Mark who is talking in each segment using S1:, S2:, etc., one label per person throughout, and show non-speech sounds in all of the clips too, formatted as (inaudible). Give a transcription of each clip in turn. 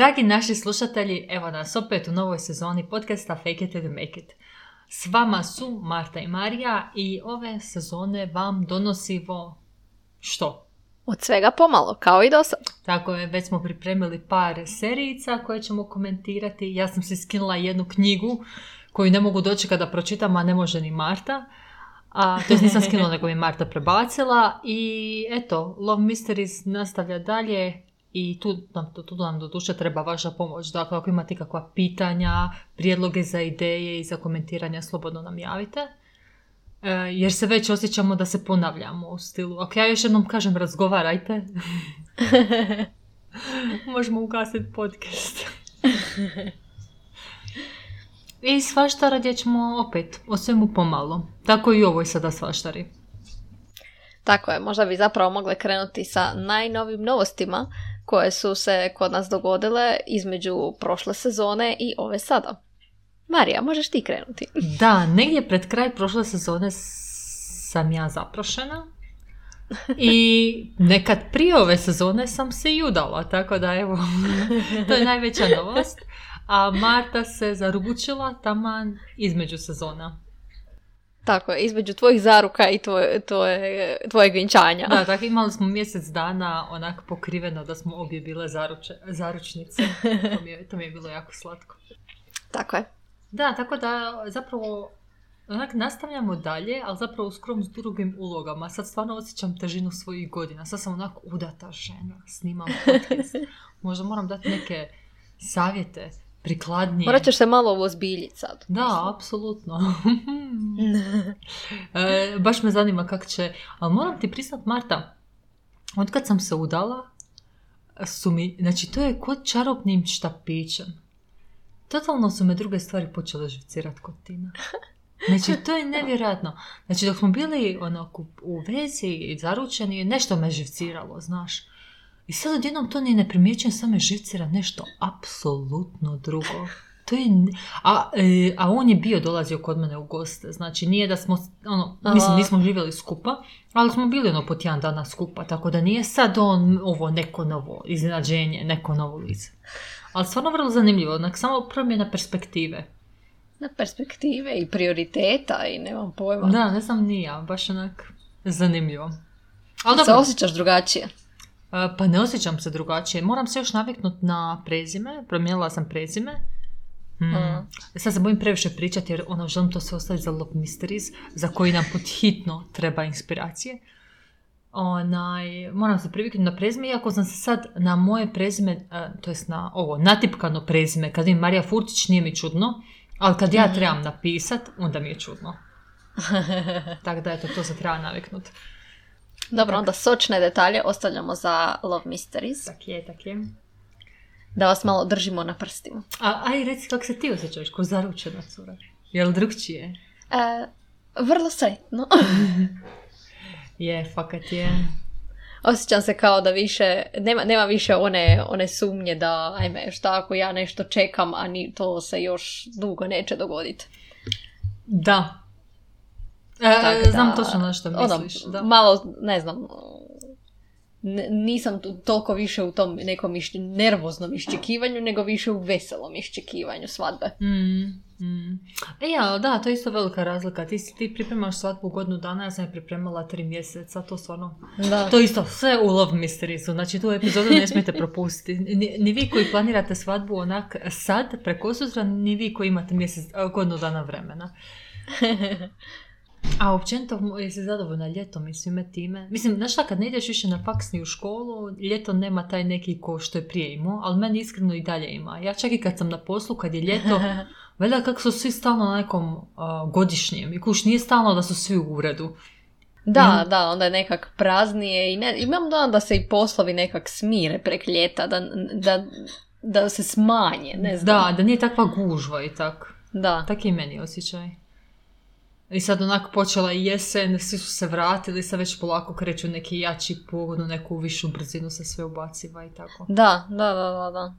S1: Dragi naši slušatelji, evo nas opet u novoj sezoni podcasta Fake it to make it. S vama su Marta i Marija i ove sezone vam donosimo što?
S2: Od svega pomalo, kao i do sad.
S1: Tako je, već smo pripremili par serijica koje ćemo komentirati. Ja sam se skinula jednu knjigu koju ne mogu doći kada pročitam, a ne može ni Marta. A, to nisam skinula, (laughs) nego mi Marta prebacila. I eto, Love Mysteries nastavlja dalje i tu nam, tu, tu nam do duše treba vaša pomoć. Dakle, ako imate kakva pitanja, prijedloge za ideje i za komentiranja, slobodno nam javite. E, jer se već osjećamo da se ponavljamo u stilu. Ako ja još jednom kažem razgovarajte, (laughs) možemo ugasiti podcast. I svaštara gdje ćemo opet o svemu pomalo. Tako i ovoj sada svaštari.
S2: Tako je, možda bi zapravo mogle krenuti sa najnovim novostima koje su se kod nas dogodile između prošle sezone i ove sada. Marija, možeš ti krenuti. (laughs)
S1: Da, negdje pred kraj prošle sezone sam ja zaprošena. (laughs) I nekad prije ove sezone sam se i udala, tako da evo, (laughs) to je najveća novost. A Marta se zaručila taman između sezona.
S2: Tako je, između tvojih zaruka i tvoje, tvoje, tvojeg vjenčanja.
S1: Da, tako imali smo mjesec dana onak pokriveno da smo obje bile zaruče, zaručnice. (laughs) To mi, je, to mi je bilo jako slatko.
S2: Tako je.
S1: Da, tako da zapravo onak nastavljamo dalje, ali zapravo u skrom s drugim ulogama. Sad stvarno osjećam težinu svojih godina. Sad sam onako udata žena, snimam podcast. (laughs) Možda moram dati neke savjete prikladnije.
S2: Morat ćeš se malo uozbiljiti sad.
S1: Da, apsolutno. (laughs) e, baš me zanima kako će... Ali moram ti priznat, Marta, od kad sam se udala, su mi... Znači, to je kod čarobnim štapićem. Totalno su me druge stvari počele živcirat kod Tina. Znači, to je nevjerojatno. Znači, dok smo bili onako u vezi i zaručeni, nešto me živciralo, znaš. I sad odjednom to ni ne primjećujem, samo me živcira nešto apsolutno drugo. To je, a, e, a on je bio dolazio kod mene u goste, znači nije da smo, ono, mislim nismo živjeli skupa, ali smo bili ono po tjedan dana skupa, tako da nije sad on ovo neko novo iznenađenje, neko novo lice. Ali stvarno vrlo zanimljivo, onak samo promjena perspektive.
S2: Na perspektive i prioriteta i nemam pojma.
S1: Da, ne znam ni ja, baš onak zanimljivo.
S2: Ali se osjećaš drugačije?
S1: Pa ne osjećam se drugačije. Moram se još naviknuti na prezime. Promijenila sam prezime. Hmm. Sad se bojim previše pričati jer ono, želim to sve ostaviti za Love Mysteries za koji nam pod hitno treba inspiracije. Onaj, moram se priviknuti na prezime, iako sam se sad na moje prezime, to jest na ovo, natipkano prezime, kad im Marija Furtić nije mi čudno, ali kad ja mhm. trebam napisat, onda mi je čudno. (laughs) Tako da, eto, to se treba naviknuti.
S2: Dobro, onda sočne detalje ostavljamo za Love Mysteries.
S1: Tak je, tak je.
S2: Da vas malo držimo na prstima.
S1: A, aj, reci kako se ti osjećaš ko zaručena cura? Je li drugčije?
S2: E, vrlo sretno. (laughs)
S1: je, fakat je.
S2: Osjećam se kao da više, nema, nema više one, one sumnje da, ajme, šta ako ja nešto čekam, a ni to se još dugo neće dogoditi.
S1: Da, E, znam točno na što ono, misliš.
S2: da. Malo, ne znam, nisam toliko više u tom nekom iš, nervoznom iščekivanju, nego više u veselom iščekivanju svadbe.
S1: Mm, mm. E ja, da, to je isto velika razlika. Ti, ti pripremaš svadbu godinu dana, ja sam je pripremala tri mjeseca, to stvarno... Da. To isto, sve u Love Mysteries, znači tu epizodu ne smijete propustiti. Ni, ni, vi koji planirate svadbu onak sad, preko sutra, ni vi koji imate mjesec, godinu dana vremena. (laughs) A općenito jesi zadovoljna ljetom i svime time? Mislim, znaš šta, kad ne ideš više na faksni u školu, ljeto nema taj neki ko što je prije imao, ali meni iskreno i dalje ima. Ja čak i kad sam na poslu, kad je ljeto, (laughs) valjda kako su svi stalno na nekom uh, godišnjem. I kuš nije stalno da su svi u uredu.
S2: Da, da, onda je nekak praznije i ne, imam da da se i poslovi nekak smire prek ljeta, da, da, da se smanje, ne znam.
S1: Da, da nije takva gužva i tak.
S2: Da.
S1: Tak je i meni osjećaj. I sad onako počela i jesen, svi su se vratili, sad već polako kreću neki jači pogon, neku višu brzinu se sve ubaciva i tako.
S2: Da, da, da, da, da.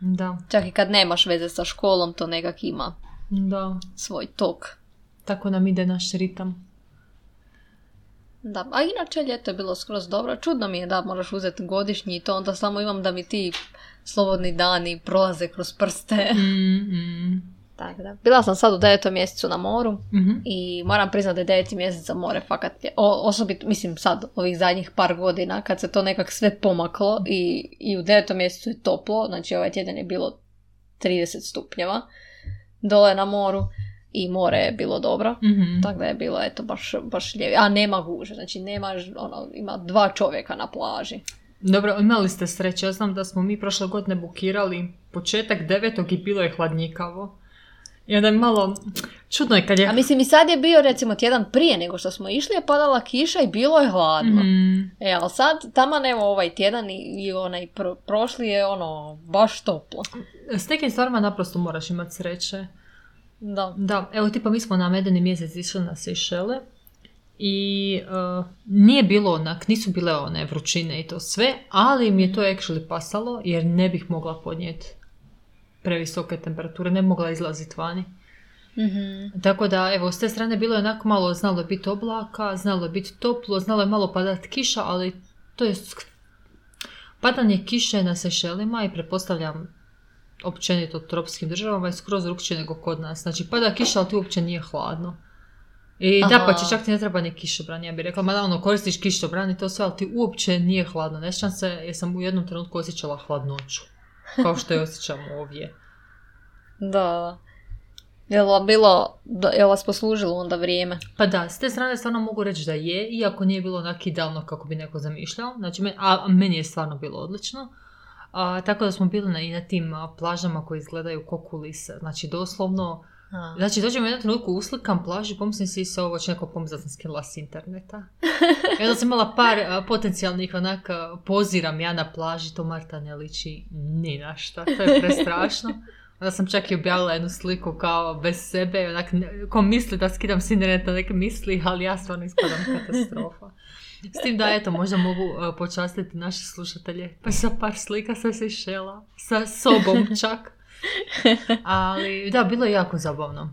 S1: Da.
S2: Čak i kad nemaš veze sa školom, to nekak ima
S1: da.
S2: svoj tok.
S1: Tako nam ide naš ritam.
S2: Da, a inače ljeto je bilo skroz dobro. Čudno mi je da moraš uzeti godišnji i to onda samo imam da mi ti slobodni dani prolaze kroz prste.
S1: Mm, mm.
S2: Tako da. Bila sam sad u devetom mjesecu na moru
S1: Mhm.
S2: i moram priznati da je deveti mjesec za more fakat je, o, osobito, mislim sad, ovih zadnjih par godina, kad se to nekak sve pomaklo i, i u devetom mjesecu je toplo, znači ovaj tjedan je bilo 30 stupnjeva dole na moru i more je bilo dobro.
S1: Mhm.
S2: Tako da je bilo, eto, baš, baš lijevi. A nema guže, znači nema, ono, ima dva čovjeka na plaži.
S1: Dobro, imali ste sreće. Ja znam da smo mi prošle godine bukirali početak devetog i bilo je hladnjikavo. I onda je malo... Čudno je kad je...
S2: A mislim i sad je bio recimo tjedan prije nego što smo išli je padala kiša i bilo je hladno.
S1: Mm,
S2: E, ali sad, taman evo ovaj tjedan i, i onaj pro- prošli je ono, baš toplo.
S1: s nekim stvarima naprosto moraš imati sreće.
S2: Da.
S1: Da, evo tipa mi smo na medeni mjesec išli na Sejšele i uh, nije bilo onak, nisu bile one vrućine i to sve, ali mi je to actually pasalo jer ne bih mogla podnijeti previsoke temperature, ne mogla izlaziti vani.
S2: Mhm.
S1: Tako da, evo, s te strane bilo je onako malo, znalo je biti oblaka, znalo je biti toplo, znalo je malo padat kiša, ali to je sk- padanje kiše na Sešelima i pretpostavljam općenito tropskim državama je skroz drukčije nego kod nas. Znači, pada kiša, ali ti uopće nije hladno. I da,
S2: Aha.
S1: pa će čak ti ne treba ni kišobran, ja bih rekla, ma da, ono, koristiš kišobran i to sve, ali ti uopće nije hladno. Ne sjećam se, jer sam u jednom trenutku osjećala hladnoću, kao što je osjećam ovdje.
S2: Da. Je li vam bilo, da, je li vas poslužilo onda vrijeme?
S1: Pa da, s te strane stvarno mogu reći da je, iako nije bilo onak idealno kako bi neko zamišljao. Znači, men- a meni je stvarno bilo odlično. A, tako da smo bili na, i na tim plažama koje izgledaju ko kulise. Znači, doslovno, znači dođem u jednom trenutku, uslikam plažu i pomislim si se ovo će neko sam skinula s interneta. (laughs) I onda sam imala par a, potencijalnih onak a, poziram ja na plaži, to Marta ne liči ni na šta, to je prestrašno. (laughs) Onda sam čak i objavila jednu sliku kao bez sebe, onak, ne- ko misli da skidam s interneta neke misli, ali ja stvarno ispadam katastrofa. S tim da, eto, možda mogu uh, počastiti naše slušatelje pa sa par slika sa Sešela, sa sobom čak. (laughs) Ali, da, bilo je jako zabavno.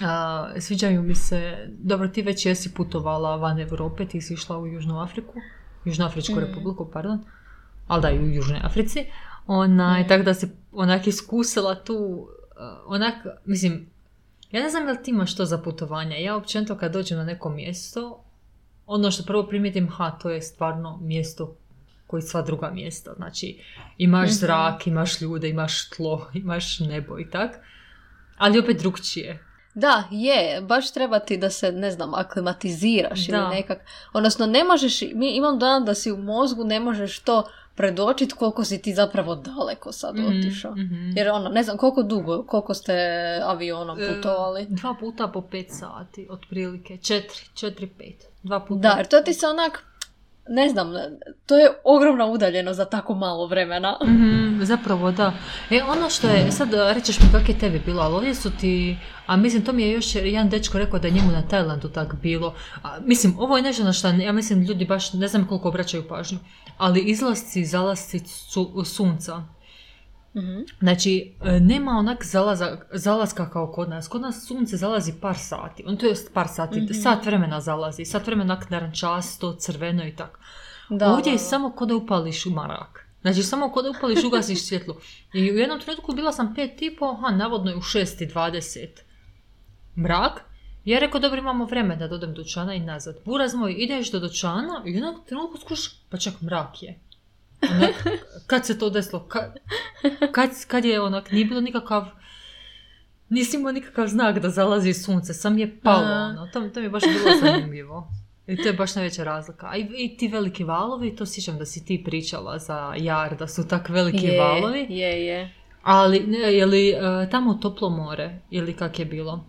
S1: A, sviđaju mi se, dobro ti već jesi putovala van Europe, ti si išla u Južnu Afriku, Južnoafričku
S2: Mm.
S1: republiku, pardon, ali da i u Južnoj Africi, onaj,
S2: Mm.
S1: tako da si onak iskusila tu, uh, onak, mislim, ja ne znam jel ti imaš to za putovanja, ja općenito kad dođem na neko mjesto, ono što prvo primijetim, ha, to je stvarno mjesto koji sva druga mjesta, znači imaš
S2: Mhm.
S1: zrak, imaš ljude, imaš tlo, (laughs) imaš nebo i tak, ali opet drugčije.
S2: Da, je, baš treba ti da se, ne znam, aklimatiziraš
S1: Da.
S2: ili nekak. Odnosno, ne možeš, mi imam dojam da si u mozgu ne možeš to predočit koliko si ti zapravo daleko sad
S1: Mhm,
S2: otišao.
S1: mhm.
S2: Jer ono, ne znam, koliko dugo, koliko ste avionom
S1: E,
S2: putovali.
S1: Dva puta po pet sati, otprilike. Četiri, četiri, pet. Dva puta.
S2: Da, jer to ti se onak, ne znam, to je ogromna udaljenost za tako malo vremena.
S1: Mhm, zapravo da. E, ono što je, sad a, rećeš mi kako je tebi bilo, ali ovdje su ti, a mislim to mi je još jedan dečko rekao da je njemu na Tajlandu tak bilo. A, mislim, ovo je nešto na što ja mislim ljudi baš ne znam koliko obraćaju pažnju, ali izlasci zalasci su, sunca.
S2: Mhm.
S1: Znači, e, nema onak zalaza, zalaska kao kod nas. Kod nas sunce zalazi par sati. On to je par sati,
S2: Mhm.
S1: sat vremena zalazi. Sat vremena onak narančasto, crveno i tako.
S2: Da,
S1: Ovdje je samo kod da upališ u marak. Znači, samo kod da upališ, ugasiš svjetlo. I u jednom trenutku bila sam pet i po, aha, navodno je u 6.20 mrak. Ja rekao, dobro, imamo vremena da dodem do dućana i nazad. Buraz moj, ideš do dućana i u jednom trenutku skuš, pa čak mrak je. Onak, kad se to desilo? Kad, kad, kad je onak, nije bilo nikakav, nisi imao nikakav znak da zalazi sunce, sam je palo.
S2: Aha.
S1: Ono. To, to mi je baš bilo zanimljivo. I to je baš najveća razlika. A i, i ti veliki valovi, to sjećam da si ti pričala za jar, da su tak veliki
S2: je,
S1: valovi.
S2: Je, je.
S1: Ali, ne, je li e, tamo toplo more? Ili kak je bilo?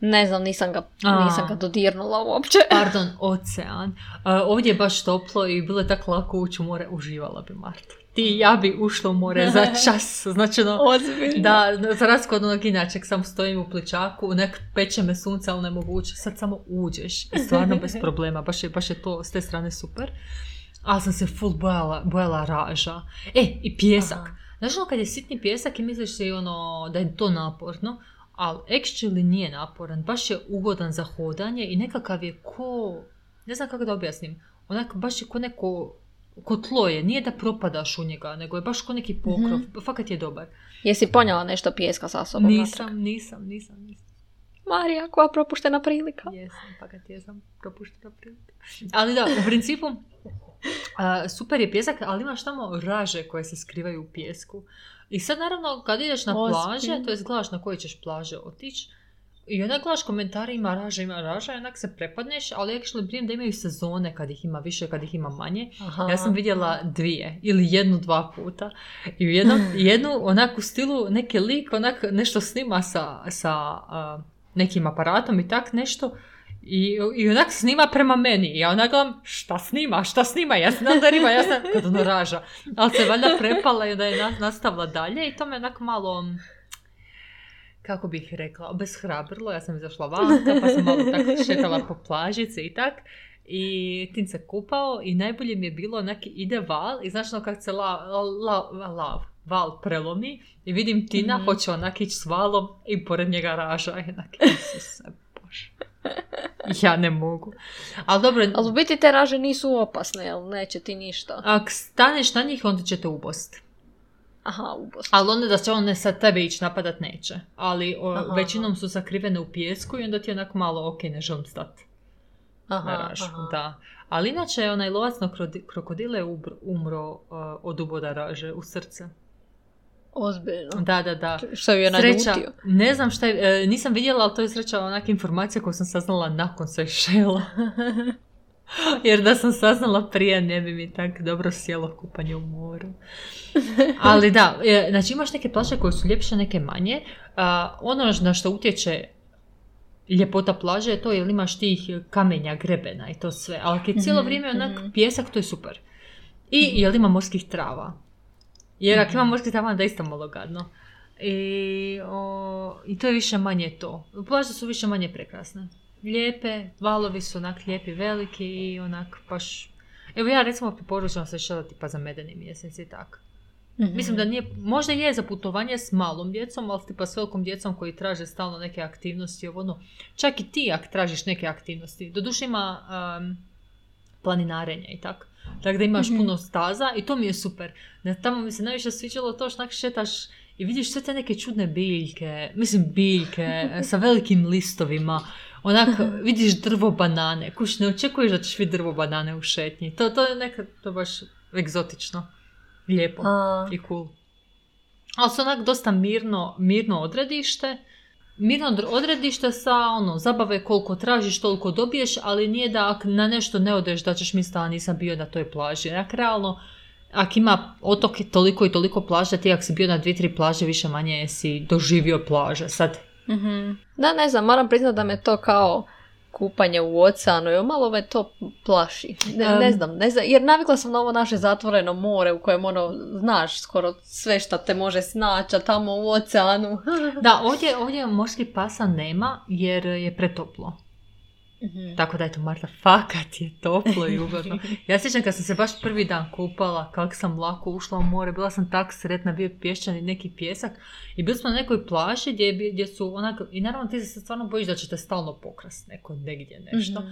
S2: Ne znam, nisam ga,
S1: A.
S2: nisam ga dodirnula uopće. (laughs)
S1: Pardon, ocean. Ovdje je baš toplo i bilo je tako lako ući u more. Uživala bi Marta. Ti i ja bi ušla u more za (laughs) čas. Znači, ono,
S2: Ozbiljno.
S1: Da, za razliku od onog inačeg, sam stojim u pličaku, nek peče me sunce, ali ne mogu ući. Sad samo uđeš i stvarno bez (laughs) problema, baš je, baš je to s te strane super. Ali sam se full bojala, bojala raža. E, i pjesak.
S2: Aha.
S1: Znaš ono kad je sitni pjesak i misliš si ono da je to naporno, ali actually nije naporan, baš je ugodan za hodanje i nekakav je ko ne znam kako da objasnim, onak baš je ko neko, ko tlo je, nije da propadaš u njega, nego je baš ko neki pokrov, fakat je dobar.
S2: Jesi ponjela nešto pijeska sa sobom?
S1: Nisam,
S2: natrag?
S1: nisam, nisam, nisam.
S2: Marija, koja propuštena prilika.
S1: Jesam, fakat jesam, propuštena prilika. Ali da, u principu, super je pjesak, ali imaš tamo raže koje se skrivaju u pjesku. I sad naravno kad ideš na plaže,
S2: Ozbiljno?
S1: to je gledaš na koje ćeš plaže otići, i onda gledaš komentari, ima raža, ima raža, i onak se prepadneš, ali actually prijem da imaju sezone kad ih ima više, kad ih ima manje.
S2: Aha.
S1: Ja sam vidjela dvije ili jednu, dva puta. I u jednom, (laughs) jednu, onak u stilu, neki lik, onak nešto snima sa, sa a, nekim aparatom i tak nešto. I, I onak snima prema meni. I ja onak gledam, šta snima, šta snima, ja znam da ima, ja znam, kad ono raža. Ali se valjda prepala i da je na- nastavila dalje i to me onak malo, kako bih rekla, obeshrabrilo. Ja sam izašla vanka, pa sam malo tako šetala po plažici i tak. I tim se kupao i najbolje mi je bilo onak ide val i znaš ono kako se la, la, la- lav, val prelomi i vidim Tina
S2: Mhm.
S1: hoće onak ići s valom i pored njega raža i onak. (laughs) Ja ne mogu. Ali dobro,
S2: Ali u biti te raže nisu opasne, jel neće ti ništa.
S1: ako staneš na njih onda će te ubost.
S2: Aha, ubos.
S1: Ali onda da će one sad tebe ići napadat neće. Ali o,
S2: Aha,
S1: većinom su sakrivene u pijesku i onda ti je onak malo ok, ne želim stati
S2: Aha,
S1: na ražu.
S2: aha.
S1: Da. Ali inače onaj lovac na krokodile je umro uh, od uboda raže u srce.
S2: Ozbiljno.
S1: Da, da, da.
S2: Što ju je
S1: Sreća,
S2: naljutio?
S1: ne znam šta je, e, nisam vidjela, ali to je sreća onak informacija koju sam saznala nakon Sejšela. (laughs) Jer da sam saznala prije, ne bi mi tak dobro sjelo kupanje u moru. (laughs) Ali da, e, znači imaš neke plaže koje su ljepše, neke manje. A, ono na što utječe ljepota plaže je to jer imaš tih kamenja, grebena i to sve. Ali kad je cijelo
S2: Mhm,
S1: vrijeme onak
S2: mhm.
S1: pjesak, to je super. I jel ima morskih trava. Jer ako ima
S2: Mhm.
S1: morskih trava, onda je isto malo gadno. I, o, I to je više manje to. Plaže su više manje prekrasne. Lijepe, valovi su onak lijepi, veliki i onak baš... Evo ja recimo preporučam se šela tipa za medeni mjesec i tak.
S2: Mhm.
S1: Mislim da nije, možda je za putovanje s malom djecom, ali tipa s velikom djecom koji traže stalno neke aktivnosti, ovo ono. Čak i ti ako tražiš neke aktivnosti. Doduše ima um, planinarenja i tak. Tako da imaš
S2: Mhm.
S1: puno staza i to mi je super. Na tamo mi se najviše sviđalo to što šetaš i vidiš sve te neke čudne biljke, mislim biljke (laughs) sa velikim listovima. Onak vidiš drvo banane. Kuš, ne očekuješ da ćeš vidjeti drvo banane u šetnji. To, to je nekad, to baš egzotično. Lijepo
S2: A,
S1: i cool. Ali su onak dosta mirno, mirno odredište. Mirno odr- odredište sa ono, zabave koliko tražiš, toliko dobiješ, ali nije da ak na nešto ne odeš da ćeš misliti, a nisam bio na toj plaži. Jer realno, ako ima otoke toliko i toliko plaža, ti ako si bio na dvije, tri plaže, više manje si doživio plaže. Sad,
S2: mhm. Da, ne znam, moram priznati da me to kao kupanje u oceanu, jo, malo me to plaši. Ne, ne znam, ne znam, jer navikla sam na ovo naše zatvoreno more u kojem ono, znaš skoro sve što te može snaći, tamo u oceanu. (laughs)
S1: da, ovdje, ovdje morskih pasa nema jer je pretoplo.
S2: Mhm.
S1: Tako da eto, Marta, fakat je toplo i ugodno. (laughs) Ja sjećam kad sam se baš prvi dan kupala, kako sam lako ušla u more, bila sam tak sretna, bio je pješčani neki pjesak i bili smo na nekoj plaži gdje, gdje su onak, i naravno ti se stvarno bojiš da će te stalno pokrast neko negdje nešto.
S2: Mhm.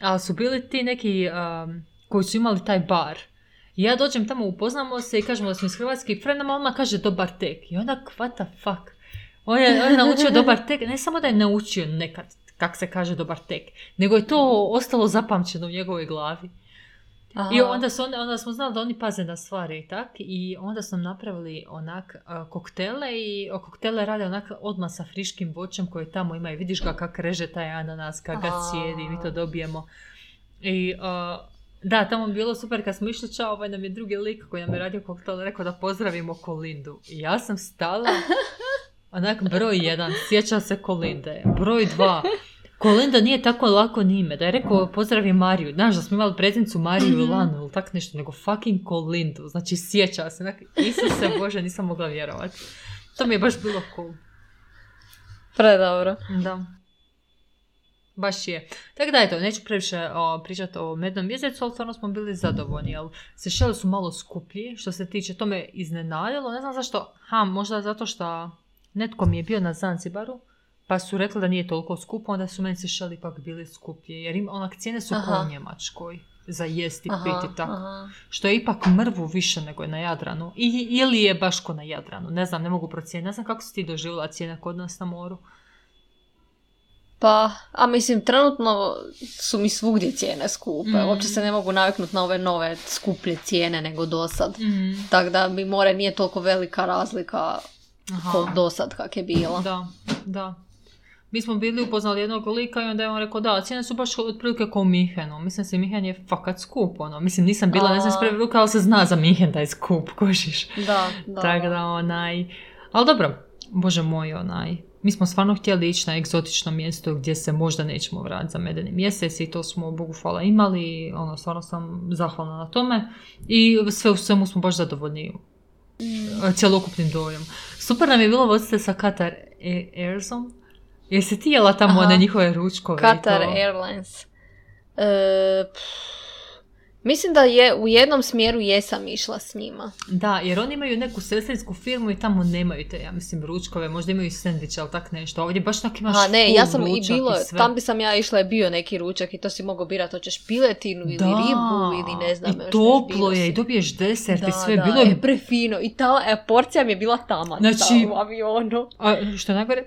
S1: Ali su bili ti neki um, koji su imali taj bar. I ja dođem tamo, upoznamo se i kažemo da smo iz Hrvatske i Fred nama odmah kaže dobar tek. I onda, what the fuck? On je, on je naučio dobar tek, ne samo da je naučio nekad kak se kaže dobar tek, nego je to ostalo zapamćeno u njegovoj glavi.
S2: Aha.
S1: I onda, su, onda, onda smo znali da oni paze na stvari i tak, i onda smo napravili onak a, koktele i o, koktele rade onak odmah sa friškim voćem koje tamo ima i vidiš ga kak reže taj ananas, kak ga cijedi, mi to dobijemo. I a, da, tamo je bilo super kad smo išli čao, ovaj nam je drugi lik koji nam je radio koktel rekao da pozdravimo Kolindu. I ja sam stala, (laughs) onak broj jedan, sjeća se Kolinde, broj dva, Kolinda nije tako lako ni ime. Da je rekao pozdravi Mariju. Znaš da smo imali predsjednicu Mariju
S2: Mhm.
S1: Ilanu ili tak nešto, nego fucking Kolindu. Znači sjeća se. Onak, Isuse Bože, nisam mogla vjerovati. To mi je baš bilo cool.
S2: Predobro.
S1: Da. Baš je. Tako da eto, neću previše o, pričati o mednom mjesecu, ali stvarno smo bili zadovoljni. Jel, Sešeli su malo skuplji, što se tiče, to me iznenadilo. Ne znam zašto. Ha, možda zato što netko mi je bio na Zanzibaru, pa su rekli da nije toliko skupo, onda su meni se šali ipak bili skuplje, jer im, onak cijene su
S2: Aha.
S1: u Njemačkoj za jesti,
S2: Aha,
S1: piti tako.
S2: aha.
S1: Što je ipak mrvu više nego je na Jadranu. I, ili je baš ko na Jadranu. Ne znam, ne mogu procijeniti. Ne znam kako si ti doživjela cijene kod nas na moru.
S2: Pa, a mislim, trenutno su mi svugdje cijene skupe.
S1: Mm.
S2: Uopće se ne mogu naviknuti na ove nove skuplje cijene nego dosad.
S1: Mm.
S2: Tako da mi more nije toliko velika razlika
S1: Aha.
S2: kao dosad kak je bila.
S1: Da, da. Mi smo bili upoznali jednog lika i onda je on rekao da, cijene su baš otprilike kao u Minhenu. Mislim se Minhen je fakat skup, ono. Mislim, nisam bila, ne znam
S2: A.
S1: spremi ruka, ali se zna za Minhen da je skup, (laughs) kožiš.
S2: Da, da.
S1: Tako da, onaj... Ali dobro, bože moj, onaj... Mi smo stvarno htjeli ići na egzotično mjesto gdje se možda nećemo vratiti za medeni mjesec i to smo, Bogu hvala, imali. Ono, stvarno sam zahvalna na tome. I sve u svemu smo baš zadovoljni
S2: Mm.
S1: cjelokupnim dojom. Super nam je bilo voziti sa Qatar A- Airsom. Jesi ti jela tamo
S2: Aha.
S1: one njihove ručkove? i
S2: Qatar? Airlines. E, mislim da je u jednom smjeru jesam išla s njima.
S1: Da, jer oni imaju neku sestrinsku firmu i tamo nemaju te, ja mislim, ručkove, možda imaju sendviče, ali tak nešto. Ovdje baš tak imaš
S2: A ne, ja sam i bilo,
S1: sve.
S2: tam bi sam ja išla je bio neki ručak i to si mogao birati, hoćeš piletinu ili
S1: Da,
S2: ribu ili ne znam.
S1: i toplo je, i dobiješ desert i
S2: Da,
S1: sve,
S2: da,
S1: bilo je
S2: e, prefino. I ta e, porcija mi je bila taman
S1: Znači-
S2: u avionu.
S1: A što najgore,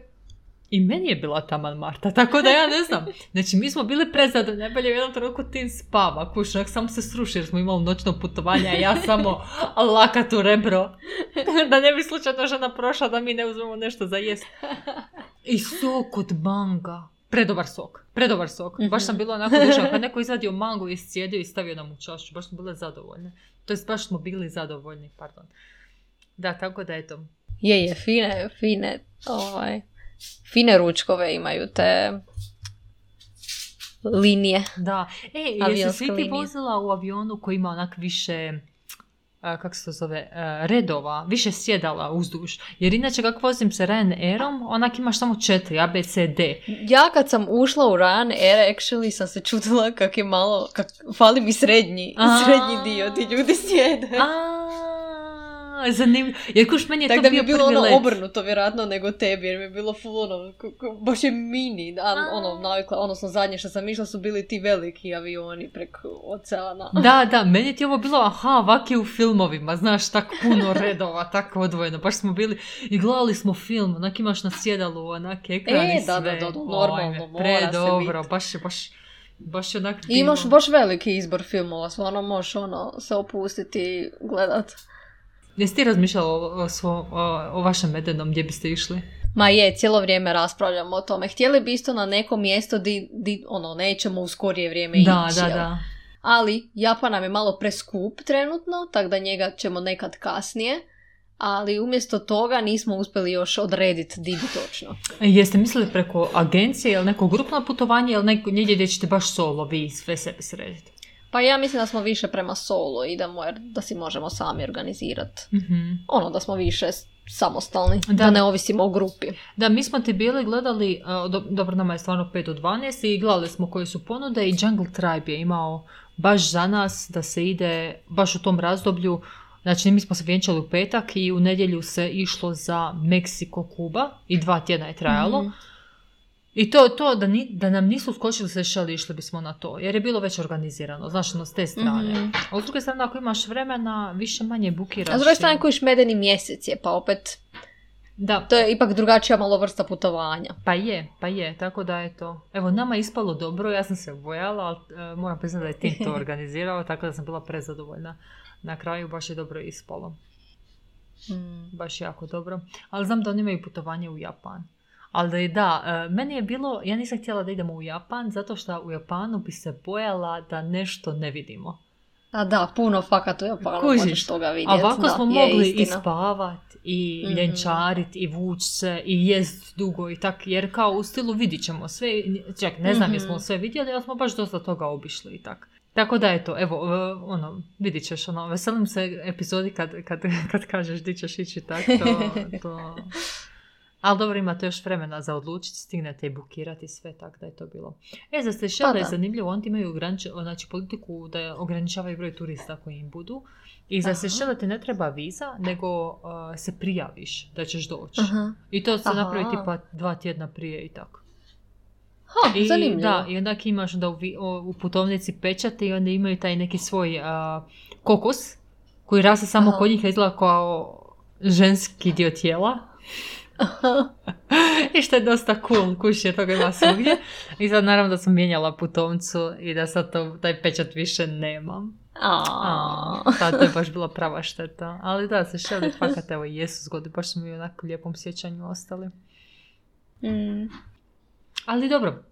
S1: i meni je bila taman Marta, tako da ja ne znam. Znači, mi smo bili prezadovoljni, najbolje u jednom trenutku tim spava, kuš, onak samo se sruši jer smo imali noćno putovanje, a ja samo lakat u rebro. (laughs) da ne bi slučajno žena prošla da mi ne uzmemo nešto za jest. I sok od manga. Predobar sok, predobar sok. Baš sam bila onako duža, kad neko izvadio mangu i iscijedio i stavio nam u čašu, baš smo bile zadovoljne. To jest baš smo bili zadovoljni, pardon. Da, tako da eto.
S2: Je, je, fine, fine, ovaj, fine ručkove imaju te linije.
S1: Da. E, jesi svi ti vozila u avionu koji ima onak više, a, kako se to zove, a, redova, više sjedala uzduž? Jer inače kako vozim se Ryanairom, onak imaš samo četiri, A, B, C, D.
S2: Ja kad sam ušla u Ryanair, actually sam se čudila kak je malo, kak, fali mi srednji, srednji dio, ti ljudi sjede.
S1: Zanimljivo. Jer kuš, meni je
S2: Tako
S1: to
S2: da mi
S1: bio
S2: je bilo ono
S1: let.
S2: obrnuto vjerojatno nego tebi, jer mi je bilo full ono, k- k- baš je mini, a,
S1: A.
S2: ono, navikla, odnosno zadnje što sam išla su bili ti veliki avioni preko oceana.
S1: Da, da, meni ti je ovo bilo, aha, ovak je u filmovima, znaš, tak puno redova, tako odvojeno, baš smo bili i gledali smo film, onak imaš na sjedalu, onak ekran
S2: E,
S1: i sve.
S2: da, da, da, normalno, mora se
S1: Predobro, baš je, baš, baš je onak
S2: I imaš baš veliki izbor filmova, stvarno možeš ono se opustiti i gledat.
S1: Jesi ti razmišljala o, o, o, o vašem medenom, gdje biste išli?
S2: Ma je, cijelo vrijeme raspravljamo o tome. Htjeli bi isto na neko mjesto di, di ono, nećemo u skorije vrijeme
S1: Da,
S2: ići.
S1: da,
S2: jel?
S1: da.
S2: Ali Japan nam je malo preskup trenutno, tako da njega ćemo nekad kasnije. Ali umjesto toga nismo uspjeli još odrediti di bi točno.
S1: E, Jeste mislili preko agencije ili neko grupno putovanje ili neko, negdje gdje ćete baš solo vi sve sebi srediti?
S2: Pa ja mislim da smo više prema solo idemo jer da si možemo sami organizirati.
S1: Mhm.
S2: Ono da smo više samostalni, da,
S1: Da.
S2: ne ovisimo o grupi.
S1: Da, mi smo ti bili gledali, a, do- dobro, nama je stvarno 5 do 12 i gledali smo koje su ponude i Jungle Tribe je imao baš za nas da se ide baš u tom razdoblju. Znači, mi smo se vjenčali u petak i u nedjelju se išlo za Meksiko, Kuba i dva tjedna je trajalo.
S2: Mhm.
S1: I to, to da, ni, da nam nisu skočili se šali, išli bismo na to, jer je bilo već organizirano, znaš, ono, s te strane.
S2: Mhm.
S1: A s druge strane, ako imaš vremena, više manje bukiraš.
S2: A s druge strane kojiš medeni mjesec je, pa opet
S1: Da,
S2: to je ipak drugačija malo vrsta putovanja.
S1: Pa je, pa je, tako da je to. Evo, nama je ispalo dobro, ja sam se bojala, ali e, moram priznati da je tim to (laughs) organizirao, tako da sam bila prezadovoljna. Na kraju baš je dobro ispalo.
S2: Mm.
S1: Baš jako dobro. Ali znam da oni imaju putovanje u Japan. Ali da e, meni je bilo, ja nisam htjela da idemo u Japan, zato što u Japanu bi se bojala da nešto ne vidimo.
S2: A da, puno fakat u Japanu
S1: Kužiš.
S2: možeš toga
S1: A
S2: vidjeti.
S1: ovako
S2: da,
S1: smo mogli i spavat, i
S2: Mhm.
S1: ljenčarit, i vuć se, i jest dugo i tak, jer kao u stilu vidit ćemo sve, čak ne znam
S2: Mhm.
S1: jesmo sve vidjeli, ali smo baš dosta toga obišli i tak. Tako da eto, evo, e, ono, vidit ćeš, ono, veselim se epizodi kad, kad, kad kažeš di ćeš ići tak, to, to, (laughs) Ali dobro, imate još vremena za odlučiti, stignete i bukirati sve, tako da je to bilo. E, za Sešele
S2: Pa
S1: je zanimljivo, oni imaju ogranič, znači, politiku da ograničavaju broj turista koji im budu. I za. Sešele ti ne treba viza, nego uh, se prijaviš da ćeš doći.
S2: Aha.
S1: I to se
S2: Aha.
S1: napravi tipa dva tjedna prije i tako.
S2: Ha,
S1: I,
S2: zanimljivo.
S1: Da, i onda imaš da u, u putovnici pečat i onda imaju taj neki svoj a, kokos koji raste samo
S2: Aha.
S1: kod njih, izgleda kao ženski dio tijela. (laughs) I što je dosta cool, kući je toga ima svugdje. I sad naravno da sam mijenjala putovnicu i da sad to, taj pečat više nemam.
S2: A.
S1: A, da, to je baš bila prava šteta. Ali da, se šeli fakat, evo jesu zgodi, baš su mi u onako lijepom sjećanju ostali.
S2: Mm.
S1: Ali dobro,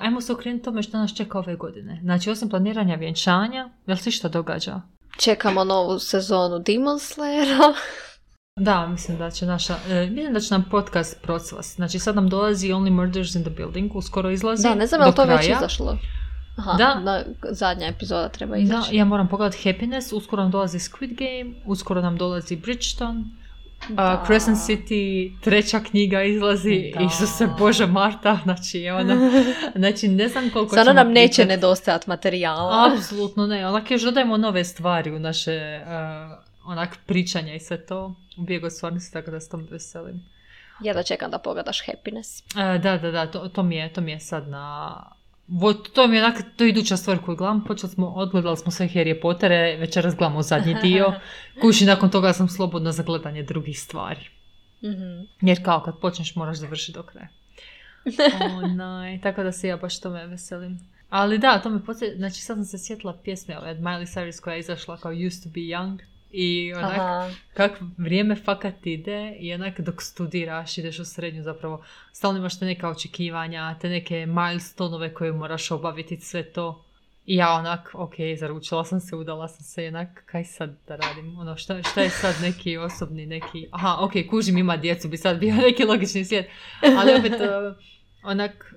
S1: ajmo se okrenuti tome što nas čeka ove godine. Znači, osim planiranja vjenčanja, jel se što događa?
S2: Čekamo novu sezonu Demon Slayera. (laughs)
S1: Da, mislim da će naša, e, mislim da će nam podcast procvast. Znači, sad nam dolazi Only Murders in the Building, uskoro izlazi
S2: Da, ne znam je li to već
S1: kraja.
S2: izašlo. Aha,
S1: Da.
S2: da, zadnja epizoda treba
S1: Da,
S2: izaći.
S1: ja moram pogledati Happiness, uskoro nam dolazi Squid Game, uskoro nam dolazi Bridgeton,
S2: Da.
S1: Crescent City, treća knjiga izlazi,
S2: Da.
S1: Isuse Bože Marta, (laughs) znači, ono, znači ne znam koliko ćemo
S2: nam neće
S1: pričat.
S2: nedostajati materijala.
S1: Apsolutno ne, onak još dodajemo nove stvari u naše uh, onak pričanja i sve to. U bijegu stvarnosti, tako da se tom veselim.
S2: Ja da čekam da pogledaš Happiness.
S1: E, da, da, da, to, to, mi je, to mi je sad na... Vo, to mi je onak, to je iduća stvar koju gledam. Počeli smo, odgledali smo sve Harry Pottere, večeras gledamo zadnji dio. (laughs) Kuši, nakon toga sam slobodna za gledanje drugih stvari.
S2: Mhm.
S1: Jer kao kad počneš moraš završiti do kraja. (laughs) Onaj, tako da se ja baš tome veselim. Ali da, to me podsjeća, znači sad sam se sjetila pjesme ove od Miley Cyrus koja je izašla kao Used to be Young i onak
S2: Aha.
S1: kak vrijeme fakat ide i onak dok studiraš, ideš u srednju zapravo, stalno imaš te neka očekivanja, te neke milestonove koje moraš obaviti, sve to. I ja onak, ok, zaručila sam se, udala sam se, onak, kaj sad da radim? Ono, šta, šta je sad neki osobni, neki, aha, ok, kužim, ima djecu, bi sad bio (laughs) neki logični svijet, ali opet, (laughs) onak,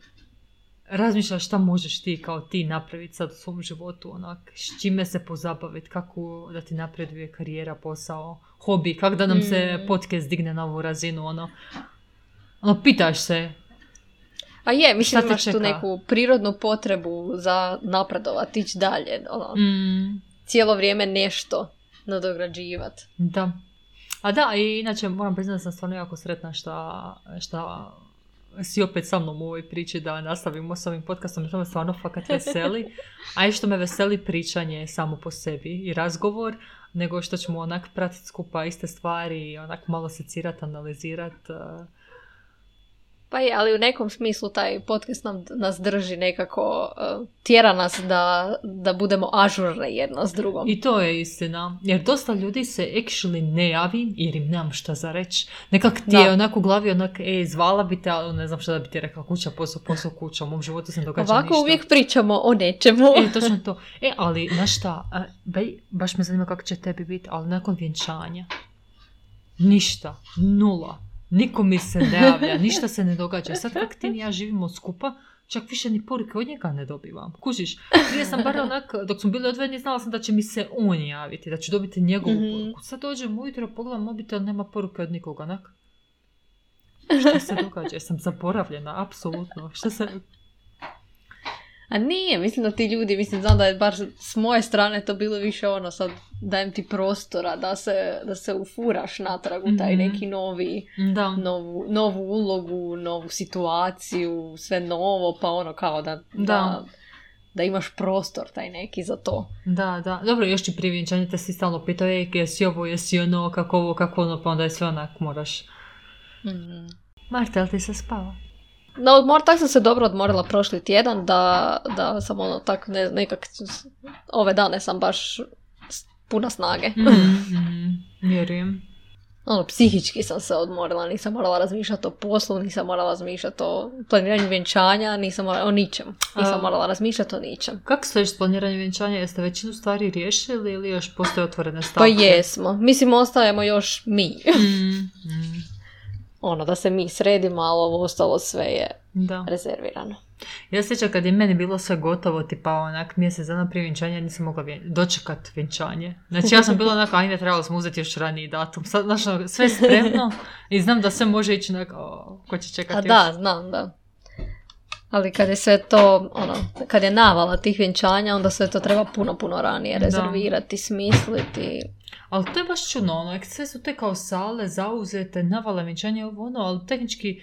S1: razmišljaš šta možeš ti kao ti napraviti sad u svom životu, onak, s čime se pozabaviti, kako da ti napreduje karijera, posao, hobi, kako da nam se
S2: Mm.
S1: podcast digne na ovu razinu, ono, ono, pitaš se,
S2: A je, mislim
S1: Šta te
S2: imaš tu
S1: čeka?
S2: neku prirodnu potrebu za napredovati, ići dalje. Ono,
S1: mm,
S2: Cijelo vrijeme nešto nadograđivati.
S1: Da. A da, i inače moram priznati da sam stvarno jako sretna šta, šta si opet sa mnom u ovoj priči da nastavimo s ovim podcastom, što me stvarno fakat veseli. (laughs) A i što me veseli pričanje samo po sebi i razgovor, nego što ćemo onak pratiti skupa iste stvari i onak malo secirati, analizirati.
S2: Pa je, ali u nekom smislu taj podcast nam, nas drži nekako, uh, tjera nas da, da budemo ažurne jedno s drugom.
S1: I to je istina. Jer dosta ljudi se actually ne javi jer im nemam šta za reći. Nekak ti
S2: Da.
S1: je onak u glavi onak, e, zvala bi te, ali ne znam šta da bi ti rekla, kuća, posao, posao, kuća, u mom životu se događa
S2: Ovako
S1: ništa.
S2: uvijek pričamo o nečemu.
S1: E, točno to. E, ali, znaš šta, baš me zanima kako će tebi biti, ali nakon vjenčanja, ništa, nula, niko mi se ne javlja, ništa se ne događa. Sad kak ti i ja živimo skupa, čak više ni poruke od njega ne dobivam. Kužiš, prije sam bar onak, dok smo bili odvojeni, znala sam da će mi se on javiti, da ću dobiti njegovu
S2: Mhm.
S1: poruku. Sad dođem ujutro, pogledam mobitel, nema poruke od nikoga, onak. Šta se događa? Jesam zaboravljena, apsolutno. Šta se...
S2: A nije, mislim da ti ljudi, mislim znam da je bar s moje strane to bilo više ono, sad dajem ti prostora da se, da se ufuraš natrag u taj
S1: Mhm.
S2: neki novi,
S1: Da.
S2: novu, novu ulogu, novu situaciju, sve novo, pa ono kao da, da.
S1: Da.
S2: da imaš prostor taj neki za to.
S1: Da, da. Dobro, još ti prije vjenčanja te si stalno pitao, ej, jesi ovo, jesi ono, kako ovo, kako ono, pa onda je sve onak moraš.
S2: Mhm.
S1: Marta, jel ti se spava?
S2: No, odmor, tak sam se dobro odmorila prošli tjedan da, da sam ono tak ne, nekak ove dane sam baš puna snage.
S1: Mm, vjerujem.
S2: Ono, psihički sam se odmorila, nisam morala razmišljati o poslu, nisam morala razmišljati o planiranju vjenčanja, nisam morala o ničem. Nisam
S1: A-
S2: morala razmišljati o ničem.
S1: Kako stojiš s planiranjem vjenčanja? Jeste većinu stvari riješili ili još postoje otvorene
S2: Pa
S1: stavke?
S2: jesmo. Mislim, ostajemo još mi.
S1: Mm, mm.
S2: Ono, da se mi sredimo, ali ovo ostalo sve je
S1: Da.
S2: rezervirano.
S1: Ja se sjećam kad je meni bilo sve gotovo, tipa onak mjesec dana prije vjenčanja, nisam mogla vjen- dočekat vjenčanje. Znači ja sam bila onak, ajde, trebalo smo uzeti još raniji datum. Sad, ono, sve spremno i znam da sve može ići onak, o, ko će čekati
S2: A
S1: još.
S2: da, znam, da. Ali kad je sve to, ono, kad je navala tih vjenčanja, onda sve to treba puno, puno ranije
S1: Da.
S2: rezervirati, smisliti.
S1: Ali to je baš čudno, ono, sve su te kao sale zauzete, navala vjenčanje, ono, ali tehnički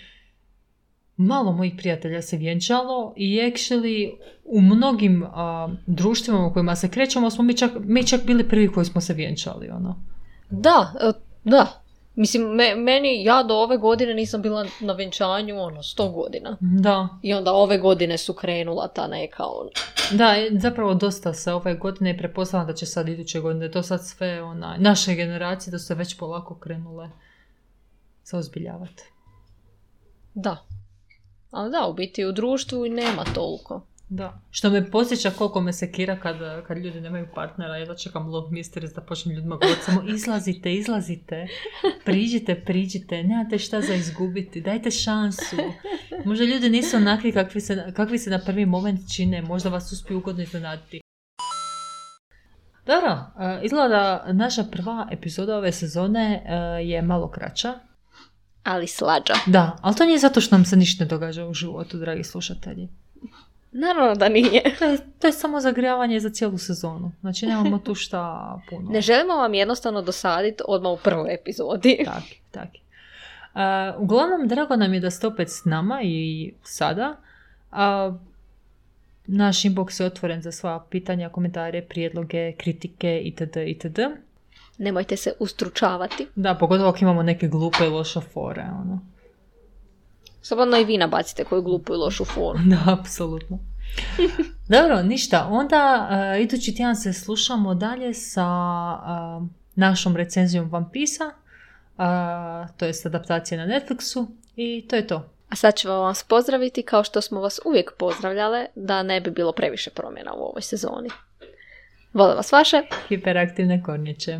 S1: malo mojih prijatelja se vjenčalo i actually u mnogim a, društvima u kojima se krećemo smo mi čak, mi čak bili prvi koji smo se vjenčali, ono.
S2: Da, e, da. Mislim, me- meni, ja do ove godine nisam bila na vjenčanju, ono, sto godina.
S1: Da,
S2: I onda ove godine su krenula ta neka, ono,
S1: da, zapravo dosta se ove godine i prepostavljam da će sad iduće godine, to sad sve ona, naše generacije da su se već polako krenule zaozbiljavati.
S2: da. Ali da, u biti u društvu i nema toliko.
S1: Da. Što me posjeća koliko me sekira kad, kad ljudi nemaju partnera. Ja čekam Love Mysteries da počnem ljudima govoriti samo izlazite, izlazite, priđite, priđite, nemate šta za izgubiti, dajte šansu. Možda ljudi nisu onakvi kakvi se, kakvi se na prvi moment čine, možda vas uspiju ugodno iznenaditi. Dobro, e, izgleda da naša prva epizoda ove sezone e, je malo kraća.
S2: Ali slađa.
S1: Da, ali to nije zato što nam se ništa ne događa u životu, dragi slušatelji.
S2: Naravno da nije. (laughs)
S1: To je, to je samo zagrijavanje za cijelu sezonu. Znači nemamo tu šta puno.
S2: Ne želimo vam jednostavno dosaditi odmah u prvoj epizodi. (laughs)
S1: Tak, tak. Uh, uglavnom, drago nam je da ste opet s nama i sada. A, naš inbox je otvoren za sva pitanja, komentare, prijedloge, kritike itd. itd.
S2: Nemojte se ustručavati.
S1: Da, pogotovo ako imamo neke glupe i loše fore. Ono.
S2: Slobodno i vi nabacite koju glupu i lošu foru. (laughs)
S1: Da, apsolutno. (laughs) Dobro, ništa. Onda uh, idući tjedan se slušamo dalje sa uh, našom recenzijom Piece-a, uh, to jest adaptacija na Netflixu i to je to.
S2: A sad ćemo vas pozdraviti kao što smo vas uvijek pozdravljale da ne bi bilo previše promjena u ovoj sezoni. Vole vas vaše.
S1: Hiperaktivne kornjeće.